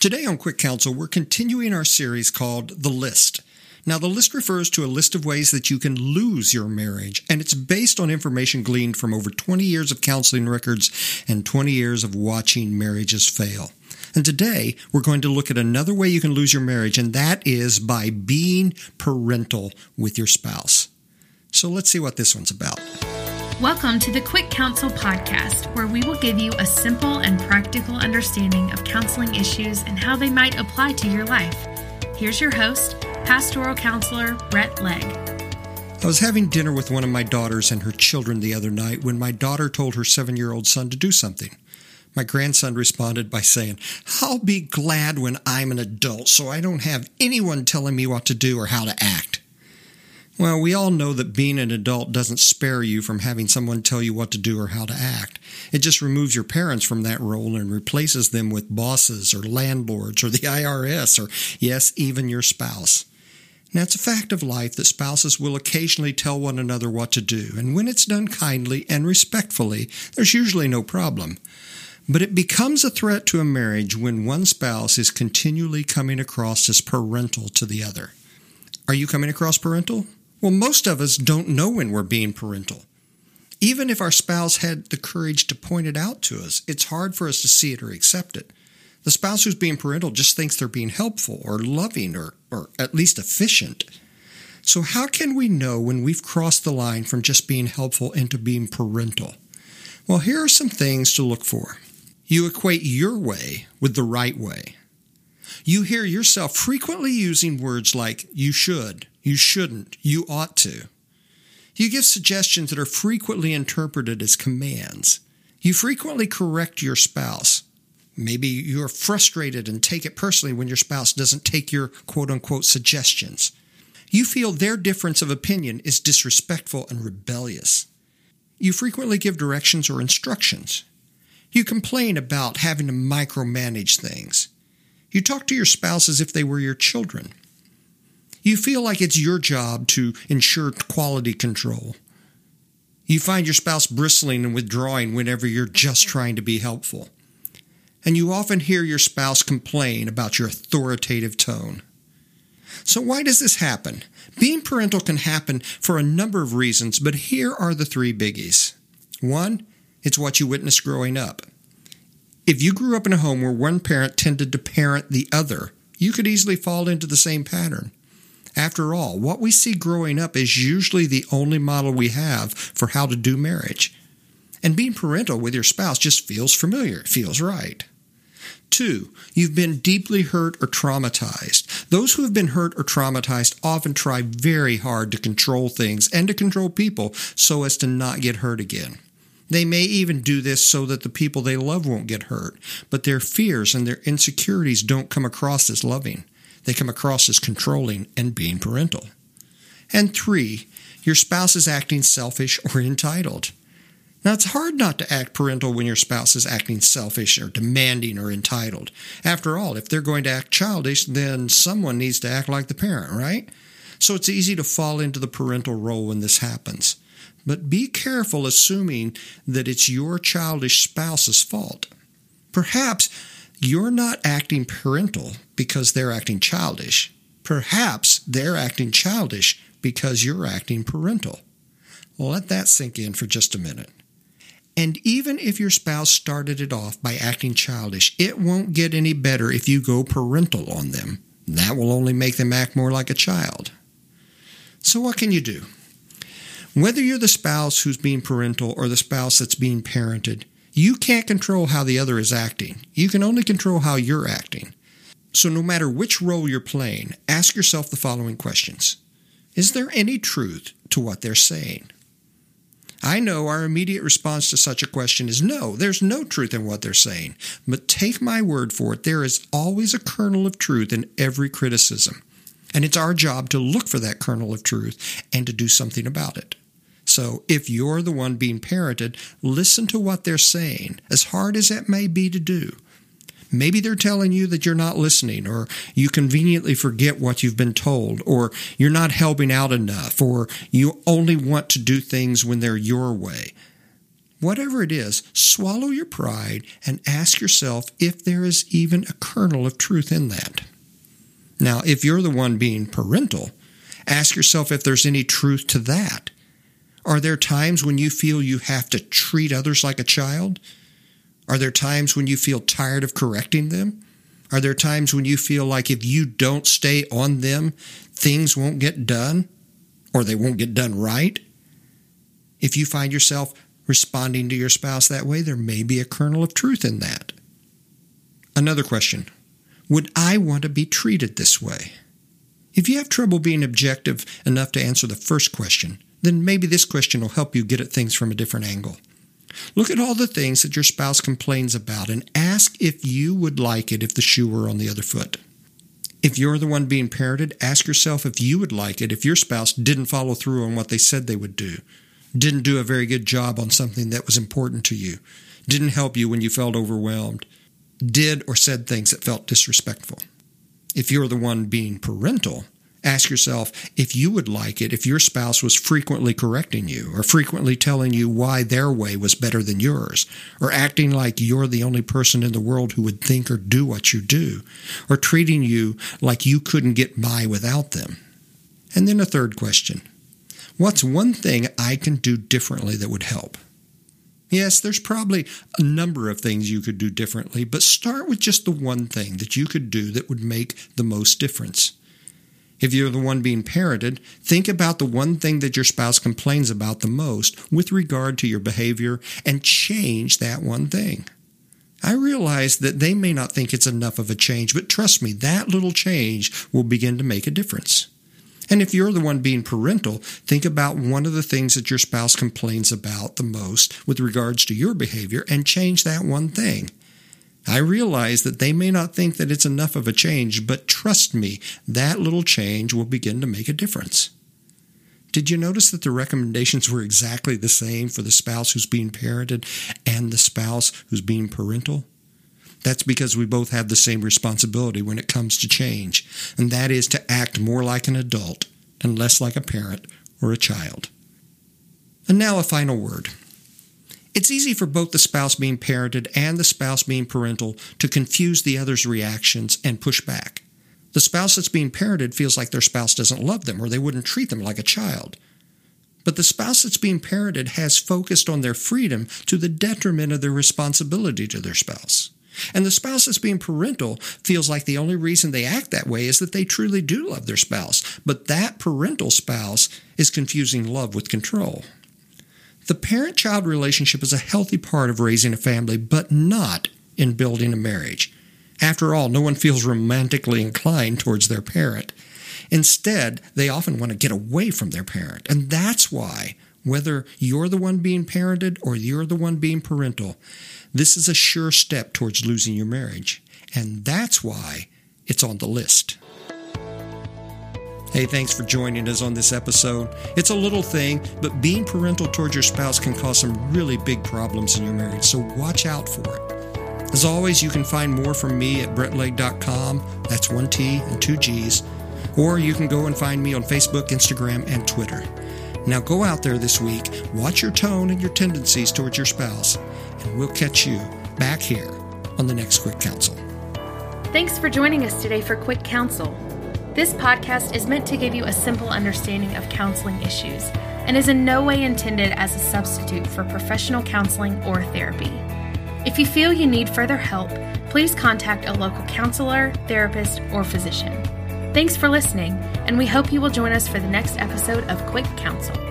Today on Quick Counsel, we're continuing our series called The List. Now, the list refers to a list of ways that you can lose your marriage, and it's based on information gleaned from over 20 years of counseling records and 20 years of watching marriages fail. And today, we're going to look at another way you can lose your marriage, and that is by being parental with your spouse. So let's see what this one's about. Welcome to the Quick Counsel Podcast, where we will give you a simple and practical understanding of counseling issues and how they might apply to your life. Here's your host, Pastoral Counselor Brett Legg. I was having dinner with one of my daughters and her children the other night when my daughter told her seven year old son to do something. My grandson responded by saying, I'll be glad when I'm an adult so I don't have anyone telling me what to do or how to act. Well, we all know that being an adult doesn't spare you from having someone tell you what to do or how to act. It just removes your parents from that role and replaces them with bosses or landlords or the IRS or, yes, even your spouse. Now, it's a fact of life that spouses will occasionally tell one another what to do, and when it's done kindly and respectfully, there's usually no problem. But it becomes a threat to a marriage when one spouse is continually coming across as parental to the other. Are you coming across parental? Well, most of us don't know when we're being parental. Even if our spouse had the courage to point it out to us, it's hard for us to see it or accept it. The spouse who's being parental just thinks they're being helpful or loving or, or at least efficient. So, how can we know when we've crossed the line from just being helpful into being parental? Well, here are some things to look for. You equate your way with the right way. You hear yourself frequently using words like you should, you shouldn't. You ought to. You give suggestions that are frequently interpreted as commands. You frequently correct your spouse. Maybe you're frustrated and take it personally when your spouse doesn't take your quote unquote suggestions. You feel their difference of opinion is disrespectful and rebellious. You frequently give directions or instructions. You complain about having to micromanage things. You talk to your spouse as if they were your children. You feel like it's your job to ensure quality control. You find your spouse bristling and withdrawing whenever you're just trying to be helpful. And you often hear your spouse complain about your authoritative tone. So, why does this happen? Being parental can happen for a number of reasons, but here are the three biggies. One, it's what you witnessed growing up. If you grew up in a home where one parent tended to parent the other, you could easily fall into the same pattern. After all, what we see growing up is usually the only model we have for how to do marriage. And being parental with your spouse just feels familiar, it feels right. Two, you've been deeply hurt or traumatized. Those who have been hurt or traumatized often try very hard to control things and to control people so as to not get hurt again. They may even do this so that the people they love won't get hurt, but their fears and their insecurities don't come across as loving they come across as controlling and being parental. And three, your spouse is acting selfish or entitled. Now, it's hard not to act parental when your spouse is acting selfish or demanding or entitled. After all, if they're going to act childish, then someone needs to act like the parent, right? So it's easy to fall into the parental role when this happens. But be careful assuming that it's your childish spouse's fault. Perhaps you're not acting parental because they're acting childish. Perhaps they're acting childish because you're acting parental. let that sink in for just a minute. And even if your spouse started it off by acting childish, it won't get any better if you go parental on them. That will only make them act more like a child. So, what can you do? Whether you're the spouse who's being parental or the spouse that's being parented, you can't control how the other is acting. You can only control how you're acting. So, no matter which role you're playing, ask yourself the following questions Is there any truth to what they're saying? I know our immediate response to such a question is no, there's no truth in what they're saying. But take my word for it, there is always a kernel of truth in every criticism. And it's our job to look for that kernel of truth and to do something about it. So if you're the one being parented, listen to what they're saying, as hard as it may be to do. Maybe they're telling you that you're not listening, or you conveniently forget what you've been told, or you're not helping out enough, or you only want to do things when they're your way. Whatever it is, swallow your pride and ask yourself if there is even a kernel of truth in that. Now, if you're the one being parental, ask yourself if there's any truth to that. Are there times when you feel you have to treat others like a child? Are there times when you feel tired of correcting them? Are there times when you feel like if you don't stay on them, things won't get done or they won't get done right? If you find yourself responding to your spouse that way, there may be a kernel of truth in that. Another question Would I want to be treated this way? If you have trouble being objective enough to answer the first question, then maybe this question will help you get at things from a different angle. Look at all the things that your spouse complains about and ask if you would like it if the shoe were on the other foot. If you're the one being parented, ask yourself if you would like it if your spouse didn't follow through on what they said they would do didn't do a very good job on something that was important to you, didn't help you when you felt overwhelmed, did or said things that felt disrespectful. If you're the one being parental, ask yourself if you would like it if your spouse was frequently correcting you or frequently telling you why their way was better than yours or acting like you're the only person in the world who would think or do what you do or treating you like you couldn't get by without them. And then a third question What's one thing I can do differently that would help? Yes, there's probably a number of things you could do differently, but start with just the one thing that you could do that would make the most difference. If you're the one being parented, think about the one thing that your spouse complains about the most with regard to your behavior and change that one thing. I realize that they may not think it's enough of a change, but trust me, that little change will begin to make a difference. And if you're the one being parental, think about one of the things that your spouse complains about the most with regards to your behavior and change that one thing. I realize that they may not think that it's enough of a change, but trust me, that little change will begin to make a difference. Did you notice that the recommendations were exactly the same for the spouse who's being parented and the spouse who's being parental? That's because we both have the same responsibility when it comes to change, and that is to act more like an adult and less like a parent or a child. And now a final word. It's easy for both the spouse being parented and the spouse being parental to confuse the other's reactions and push back. The spouse that's being parented feels like their spouse doesn't love them or they wouldn't treat them like a child. But the spouse that's being parented has focused on their freedom to the detriment of their responsibility to their spouse. And the spouse that's being parental feels like the only reason they act that way is that they truly do love their spouse. But that parental spouse is confusing love with control. The parent child relationship is a healthy part of raising a family, but not in building a marriage. After all, no one feels romantically inclined towards their parent. Instead, they often want to get away from their parent. And that's why, whether you're the one being parented or you're the one being parental, this is a sure step towards losing your marriage, and that's why it's on the list. Hey, thanks for joining us on this episode. It's a little thing, but being parental towards your spouse can cause some really big problems in your marriage, so watch out for it. As always, you can find more from me at brettlegg.com. That's one T and two G's. Or you can go and find me on Facebook, Instagram, and Twitter. Now go out there this week, watch your tone and your tendencies towards your spouse, and we'll catch you back here on the next Quick Counsel. Thanks for joining us today for Quick Counsel. This podcast is meant to give you a simple understanding of counseling issues and is in no way intended as a substitute for professional counseling or therapy. If you feel you need further help, please contact a local counselor, therapist, or physician. Thanks for listening, and we hope you will join us for the next episode of Quick Counsel.